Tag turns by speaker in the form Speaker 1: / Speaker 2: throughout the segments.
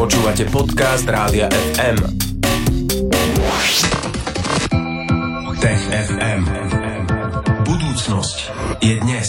Speaker 1: Počúvate podcast Rádia FM. Tech FM. Budúcnosť je dnes.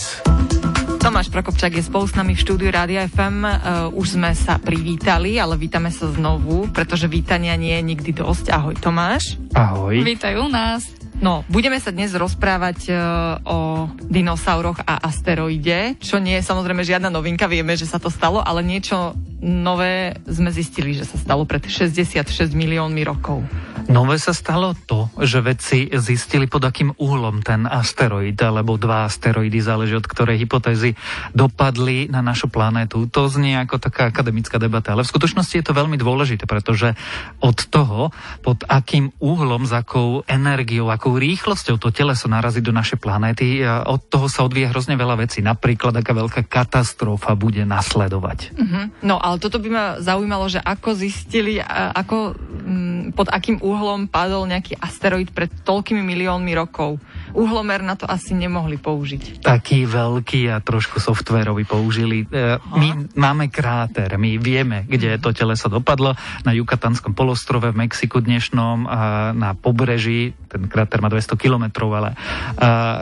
Speaker 2: Tomáš Prokopčák je spolu s nami v štúdiu Rádia FM. Uh, už sme sa privítali, ale vítame sa znovu, pretože vítania nie je nikdy dosť. Ahoj Tomáš.
Speaker 3: Ahoj.
Speaker 4: Vítajú nás.
Speaker 2: No, budeme sa dnes rozprávať uh, o dinosauroch a asteroide, čo nie je samozrejme žiadna novinka, vieme, že sa to stalo, ale niečo nové sme zistili, že sa stalo pred 66 miliónmi rokov.
Speaker 3: Nové sa stalo to, že vedci zistili pod akým uhlom ten asteroid, alebo dva asteroidy, záleží od ktorej hypotézy, dopadli na našu planétu. To znie ako taká akademická debata, ale v skutočnosti je to veľmi dôležité, pretože od toho, pod akým uhlom, s akou energiou, akou rýchlosťou to teleso narazí do našej planéty, od toho sa odvíja hrozne veľa vecí. Napríklad, aká veľká katastrofa bude nasledovať.
Speaker 2: Uh-huh. No, ale toto by ma zaujímalo, že ako zistili, ako, pod akým uhlom padol nejaký asteroid pred toľkými miliónmi rokov. Uhlomer na to asi nemohli použiť.
Speaker 3: Taký veľký a trošku softverový použili. E, my máme kráter, my vieme, kde to teleso dopadlo. Na Jukatanskom polostrove v Mexiku dnešnom a na pobreží, ten kráter má 200 kilometrov, ale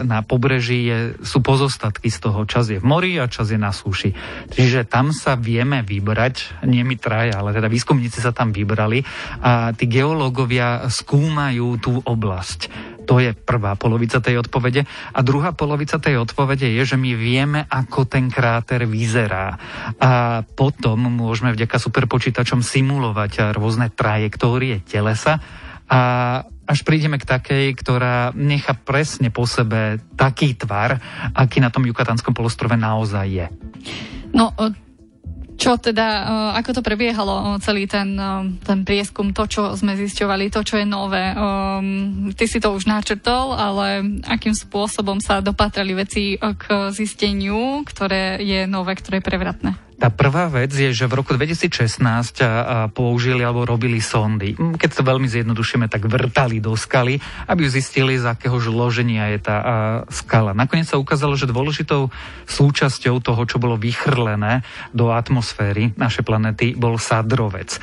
Speaker 3: na pobreží je, sú pozostatky z toho. Čas je v mori a čas je na súši. Čiže tam sa vieme vybrať, nie my traja, ale teda výskumníci sa tam vybrali a tí geológovia skúmajú tú oblasť. To je prvá polovica tej odpovede. A druhá polovica tej odpovede je, že my vieme, ako ten kráter vyzerá. A potom môžeme vďaka superpočítačom simulovať rôzne trajektórie telesa a až prídeme k takej, ktorá nechá presne po sebe taký tvar, aký na tom Jukatanskom polostrove naozaj je.
Speaker 4: No, čo teda, eh, ako to prebiehalo eh, celý ten, eh, ten prieskum, to, čo sme zisťovali, to, čo je nové. Um, ty si to už načrtol, ale akým spôsobom sa dopatrali veci k zisteniu, ktoré je nové, ktoré je prevratné?
Speaker 3: Tá prvá vec je, že v roku 2016 použili alebo robili sondy. Hm, keď to veľmi zjednodušíme, tak vrtali do skaly, aby zistili, z akého zloženia je tá skala. Nakoniec sa ukázalo, že dôležitou súčasťou toho, čo bolo vychrlené do atmosféry našej planety, bol sadrovec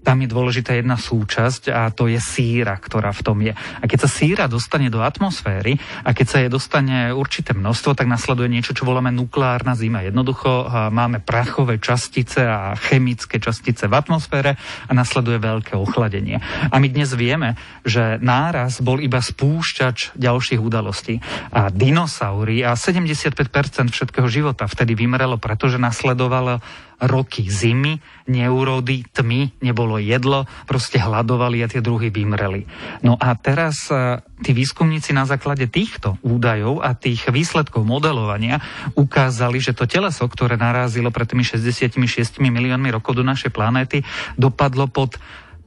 Speaker 3: tam je dôležitá jedna súčasť a to je síra, ktorá v tom je. A keď sa síra dostane do atmosféry a keď sa je dostane určité množstvo, tak nasleduje niečo, čo voláme nukleárna zima. Jednoducho máme prachové častice a chemické častice v atmosfére a nasleduje veľké ochladenie. A my dnes vieme, že náraz bol iba spúšťač ďalších udalostí. A dinosaury a 75% všetkého života vtedy vymrelo, pretože nasledovalo roky zimy, neurody, tmy, nebolo jedlo, proste hľadovali a tie druhy vymreli. No a teraz e, tí výskumníci na základe týchto údajov a tých výsledkov modelovania ukázali, že to teleso, ktoré narázilo pred tými 66 miliónmi rokov do našej planéty, dopadlo pod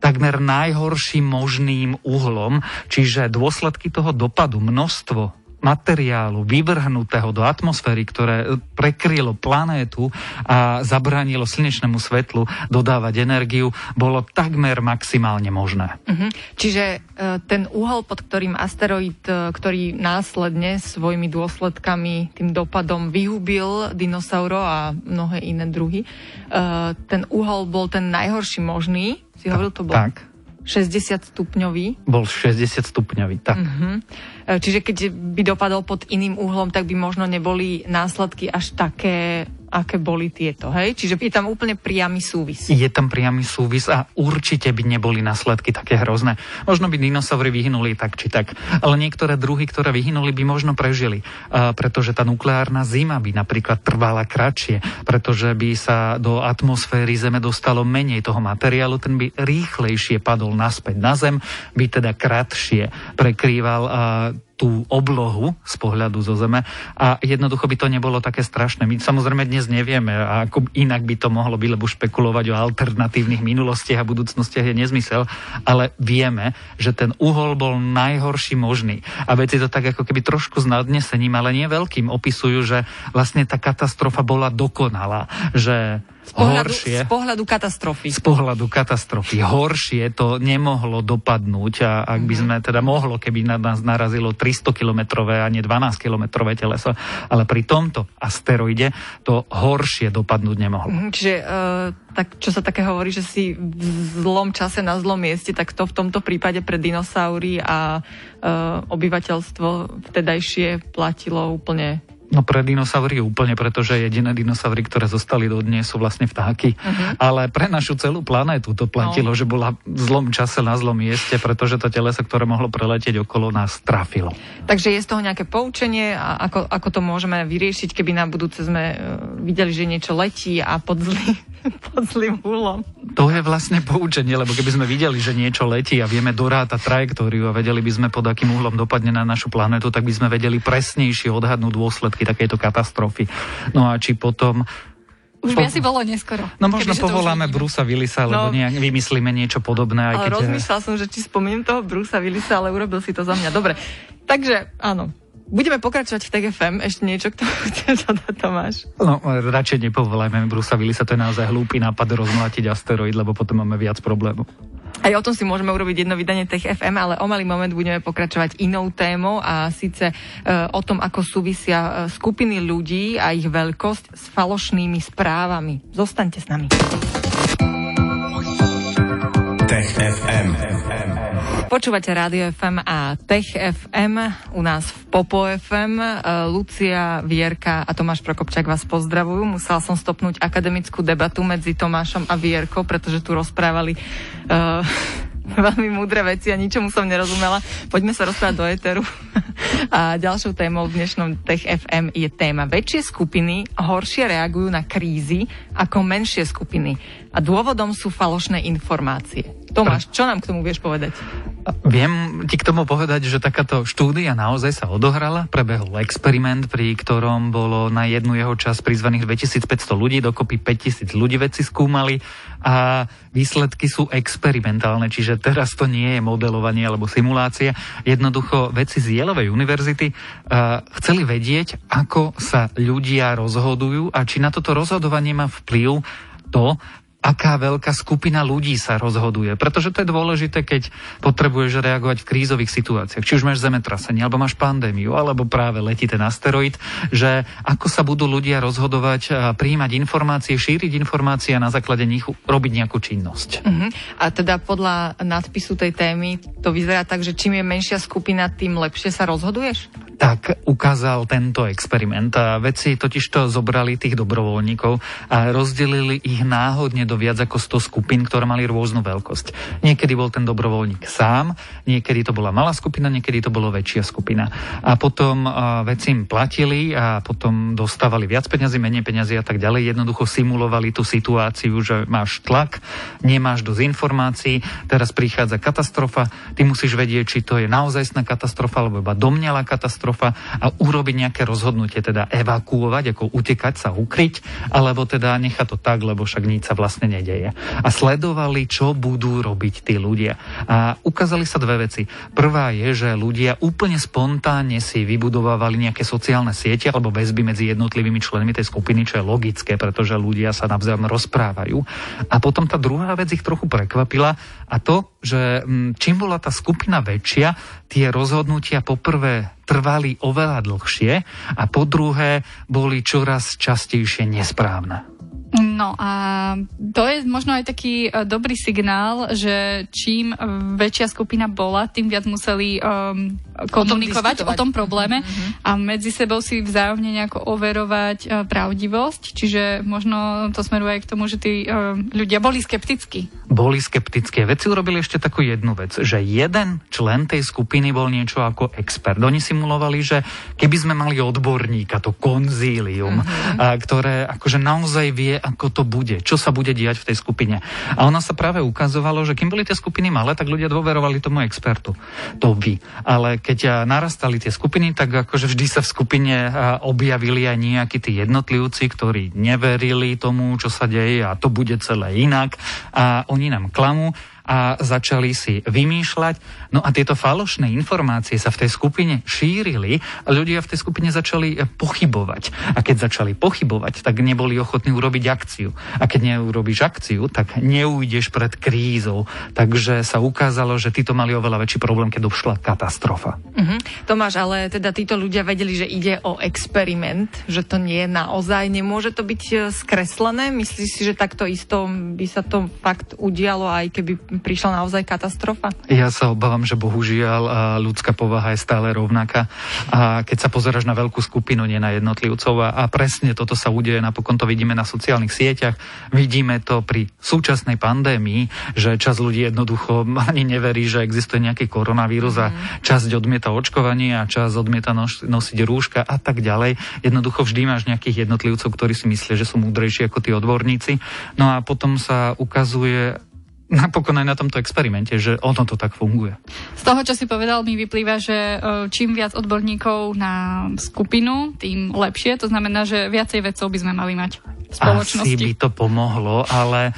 Speaker 3: takmer najhorším možným uhlom, čiže dôsledky toho dopadu, množstvo materiálu vyvrhnutého do atmosféry, ktoré prekrylo planétu a zabránilo slnečnému svetlu dodávať energiu, bolo takmer maximálne možné. Uh-huh.
Speaker 2: Čiže uh, ten uhol, pod ktorým asteroid, uh, ktorý následne svojimi dôsledkami, tým dopadom vyhubil dinosauro a mnohé iné druhy, uh, ten uhol bol ten najhorší možný, si hovoril, to bol...
Speaker 3: Tak
Speaker 2: 60 stupňový.
Speaker 3: Bol 60 stupňový, tak. Uh-huh.
Speaker 2: Čiže keď by dopadol pod iným uhlom, tak by možno neboli následky až také aké boli tieto, hej? Čiže je tam úplne priamy súvis.
Speaker 3: Je tam priamy súvis a určite by neboli následky také hrozné. Možno by dinosaury vyhynuli tak či tak, ale niektoré druhy, ktoré vyhynuli, by možno prežili, pretože tá nukleárna zima by napríklad trvala kratšie, pretože by sa do atmosféry Zeme dostalo menej toho materiálu, ten by rýchlejšie padol naspäť na Zem, by teda kratšie prekrýval tú oblohu z pohľadu zo Zeme a jednoducho by to nebolo také strašné. My samozrejme dnes nevieme, ako inak by to mohlo byť, lebo špekulovať o alternatívnych minulostiach a budúcnostiach je nezmysel, ale vieme, že ten uhol bol najhorší možný. A veci to tak ako keby trošku s nadnesením, ale nie veľkým opisujú, že vlastne tá katastrofa bola dokonalá, že
Speaker 2: Z pohľadu,
Speaker 3: horšie.
Speaker 2: z pohľadu katastrofy.
Speaker 3: Z pohľadu katastrofy. Horšie to nemohlo dopadnúť a ak by sme teda mohlo, keby na nás narazilo 300 kilometrové a nie 12 kilometrové teleso, ale pri tomto asteroide to horšie dopadnúť nemohlo.
Speaker 2: Mhm, Čiže uh, tak, čo sa také hovorí, že si v zlom čase na zlom mieste, tak to v tomto prípade pre dinosaury a uh, obyvateľstvo vtedajšie platilo úplne
Speaker 3: No pre dinosaury úplne, pretože jediné dinosaury, ktoré zostali do dnes, sú vlastne vtáky. Uh-huh. Ale pre našu celú planétu to platilo, no. že bola v zlom čase na zlom mieste, pretože to teleso, ktoré mohlo preletieť okolo nás, trafilo.
Speaker 2: Takže je z toho nejaké poučenie a ako, ako to môžeme vyriešiť, keby na budúce sme uh, videli, že niečo letí a pod, zlý, pod zlým úlom.
Speaker 3: To je vlastne poučenie, lebo keby sme videli, že niečo letí a vieme dorátať trajektóriu a vedeli by sme pod akým uhlom dopadne na našu planetu, tak by sme vedeli presnejšie odhadnúť dôsledky takéto katastrofy. No a či potom
Speaker 4: už by asi bolo neskoro.
Speaker 3: No možno povoláme Brusa Willisa, lebo no, nejak vymyslíme niečo podobné.
Speaker 2: Aj ale keď... rozmýšľal som, že či spomeniem toho Brusa Willisa, ale urobil si to za mňa. Dobre, takže áno, Budeme pokračovať v TGFM. Ešte niečo, kto chce dodať, Tomáš?
Speaker 3: No, radšej nepovolajme Brusa Willisa, to je naozaj hlúpy nápad rozmlatiť asteroid, lebo potom máme viac problémov.
Speaker 2: Aj o tom si môžeme urobiť jedno vydanie Tech FM, ale o malý moment budeme pokračovať inou témou a síce e, o tom, ako súvisia e, skupiny ľudí a ich veľkosť s falošnými správami. Zostaňte s nami.
Speaker 1: Tech FM.
Speaker 2: Počúvate Rádio FM a Tech FM u nás v Popo FM. E, Lucia, Vierka a Tomáš Prokopčák vás pozdravujú. Musela som stopnúť akademickú debatu medzi Tomášom a Vierkou, pretože tu rozprávali uh, veľmi múdre veci a ničomu som nerozumela. Poďme sa rozprávať do éteru. A ďalšou témou v dnešnom Tech FM je téma väčšie skupiny horšie reagujú na krízy ako menšie skupiny. A dôvodom sú falošné informácie. Tomáš, čo nám k tomu vieš povedať?
Speaker 3: Viem ti k tomu povedať, že takáto štúdia naozaj sa odohrala. Prebehol experiment, pri ktorom bolo na jednu jeho čas prizvaných 2500 ľudí, dokopy 5000 ľudí veci skúmali a výsledky sú experimentálne, čiže teraz to nie je modelovanie alebo simulácia. Jednoducho veci z Jelovej univerzity uh, chceli vedieť, ako sa ľudia rozhodujú a či na toto rozhodovanie má vplyv to, aká veľká skupina ľudí sa rozhoduje. Pretože to je dôležité, keď potrebuješ reagovať v krízových situáciách. Či už máš zemetrasenie, alebo máš pandémiu, alebo práve letí ten asteroid, že ako sa budú ľudia rozhodovať, a príjmať informácie, šíriť informácie a na základe nich robiť nejakú činnosť.
Speaker 2: Uh-huh. A teda podľa nadpisu tej témy to vyzerá tak, že čím je menšia skupina, tým lepšie sa rozhoduješ?
Speaker 3: tak ukázal tento experiment. A vedci totiž to zobrali tých dobrovoľníkov a rozdelili ich náhodne do viac ako 100 skupín, ktoré mali rôznu veľkosť. Niekedy bol ten dobrovoľník sám, niekedy to bola malá skupina, niekedy to bolo väčšia skupina. A potom vedci im platili a potom dostávali viac peňazí, menej peňazí a tak ďalej. Jednoducho simulovali tú situáciu, že máš tlak, nemáš dosť informácií, teraz prichádza katastrofa, ty musíš vedieť, či to je naozajstná katastrofa alebo iba domnelá katastrofa a urobiť nejaké rozhodnutie, teda evakuovať, ako utekať sa, ukryť, alebo teda nechať to tak, lebo však nič sa vlastne nedeje. A sledovali, čo budú robiť tí ľudia. A ukázali sa dve veci. Prvá je, že ľudia úplne spontánne si vybudovávali nejaké sociálne siete alebo väzby medzi jednotlivými členmi tej skupiny, čo je logické, pretože ľudia sa navzájom rozprávajú. A potom tá druhá vec ich trochu prekvapila a to, že mm, čím bola tá skupina väčšia, tie rozhodnutia poprvé trvali oveľa dlhšie a po druhé boli čoraz častejšie nesprávne.
Speaker 4: No a to je možno aj taký uh, dobrý signál, že čím väčšia skupina bola, tým viac museli um, komunikovať o tom, o tom probléme mm-hmm. a medzi sebou si vzájomne nejako overovať uh, pravdivosť. Čiže možno to smeruje aj k tomu, že tí uh, ľudia boli skeptickí.
Speaker 3: Boli skeptické. Veci urobili ešte takú jednu vec, že jeden člen tej skupiny bol niečo ako expert. Oni simulovali, že keby sme mali odborníka, to konzílium, mm-hmm. ktoré akože naozaj vie, ako to bude, čo sa bude diať v tej skupine. A ona sa práve ukazovalo, že kým boli tie skupiny malé, tak ľudia dôverovali tomu expertu. To vy. Ale keď narastali tie skupiny, tak akože vždy sa v skupine objavili aj nejakí tí jednotlivci, ktorí neverili tomu, čo sa deje a to bude celé inak a oni nám klamú a začali si vymýšľať. No a tieto falošné informácie sa v tej skupine šírili a ľudia v tej skupine začali pochybovať. A keď začali pochybovať, tak neboli ochotní urobiť akciu. A keď neurobíš akciu, tak neujdeš pred krízou. Takže sa ukázalo, že títo mali oveľa väčší problém, keď došla katastrofa.
Speaker 2: Uh-huh. Tomáš, ale teda títo ľudia vedeli, že ide o experiment, že to nie je naozaj, nemôže to byť e, skreslené? Myslíš si, že takto isto by sa to fakt udialo, aj keby prišla naozaj katastrofa?
Speaker 3: Ja sa obávam, že bohužiaľ ľudská povaha je stále rovnaká. A keď sa pozeráš na veľkú skupinu, nie na jednotlivcov, a, a presne toto sa udeje, napokon to vidíme na sociálnych sieťach, vidíme to pri súčasnej pandémii, že čas ľudí jednoducho ani neverí, že existuje nejaký koronavírus a mhm. časť odmieta očkovanie a časť odmieta nosiť rúška a tak ďalej. Jednoducho vždy máš nejakých jednotlivcov, ktorí si myslia, že sú múdrejší ako tí odborníci. No a potom sa ukazuje napokon aj na tomto experimente, že ono to tak funguje.
Speaker 4: Z toho, čo si povedal, mi vyplýva, že e, čím viac odborníkov na skupinu, tým lepšie. To znamená, že viacej vedcov by sme mali mať spoločnosti.
Speaker 3: Asi by to pomohlo, ale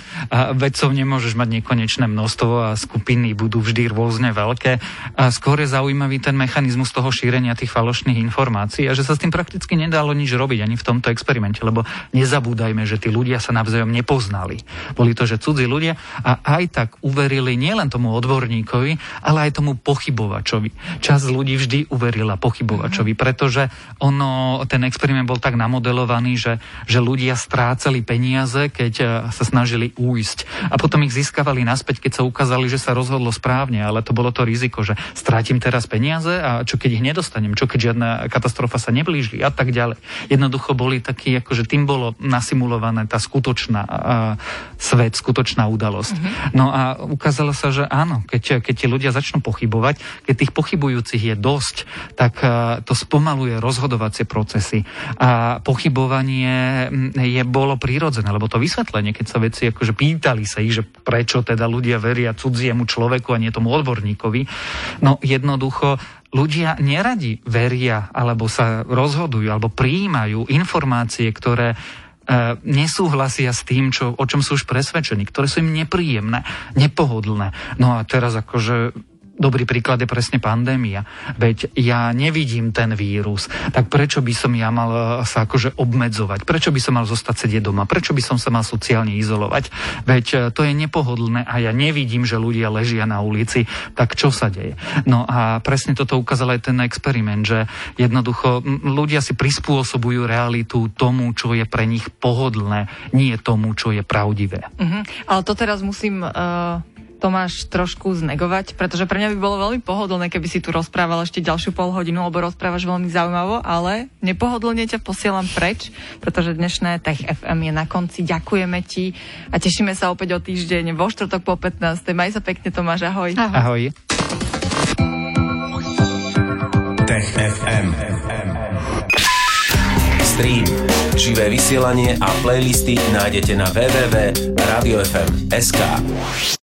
Speaker 3: vedcov nemôžeš mať nekonečné množstvo a skupiny budú vždy rôzne veľké. A skôr je zaujímavý ten mechanizmus toho šírenia tých falošných informácií a že sa s tým prakticky nedalo nič robiť ani v tomto experimente, lebo nezabúdajme, že tí ľudia sa navzájom nepoznali. Boli to, že cudzí ľudia a aj tak uverili nielen tomu odborníkovi, ale aj tomu pochybovačovi. Čas ľudí vždy uverila pochybovačovi, mhm. pretože ono, ten experiment bol tak namodelovaný, že, že ľudia strávili strácali peniaze, keď e, sa snažili újsť. A potom ich získavali naspäť, keď sa ukázali, že sa rozhodlo správne, ale to bolo to riziko, že strátim teraz peniaze a čo keď ich nedostanem, čo keď žiadna katastrofa sa neblíži a tak ďalej. Jednoducho boli takí, akože tým bolo nasimulované tá skutočná uh, svet, skutočná udalosť. Mm-hmm. No a ukázalo sa, že áno, keď, keď tí ľudia začnú pochybovať, keď tých pochybujúcich je dosť, tak uh, to spomaluje rozhodovacie procesy. A pochybovanie je bolo prírodzené, lebo to vysvetlenie, keď sa veci akože pýtali sa ich, že prečo teda ľudia veria cudziemu človeku a nie tomu odborníkovi, no jednoducho ľudia neradi veria alebo sa rozhodujú alebo prijímajú informácie, ktoré e, nesúhlasia s tým, čo, o čom sú už presvedčení, ktoré sú im nepríjemné, nepohodlné. No a teraz akože Dobrý príklad je presne pandémia. Veď ja nevidím ten vírus, tak prečo by som ja mal eh, sa akože obmedzovať? Prečo by som mal zostať sedieť doma? Prečo by som sa mal sociálne izolovať? Veď eh, to je nepohodlné a ja nevidím, že ľudia ležia na ulici, tak čo sa deje? No a presne toto ukázal aj ten experiment, že jednoducho ľudia si prispôsobujú realitu tomu, čo je pre nich pohodlné, nie tomu, čo je pravdivé.
Speaker 2: Uh-huh. Ale to teraz musím uh Tomáš trošku znegovať, pretože pre mňa by bolo veľmi pohodlné, keby si tu rozprával ešte ďalšiu pol hodinu, lebo rozprávaš veľmi zaujímavo, ale nepohodlne ťa posielam preč, pretože dnešné Tech FM je na konci. Ďakujeme ti a tešíme sa opäť o týždeň vo štvrtok po 15. Maj sa pekne, Tomáš, ahoj.
Speaker 3: Ahoj. ahoj.
Speaker 1: Tech FM. Stream, živé vysielanie a playlisty nájdete na www.radiofm.sk.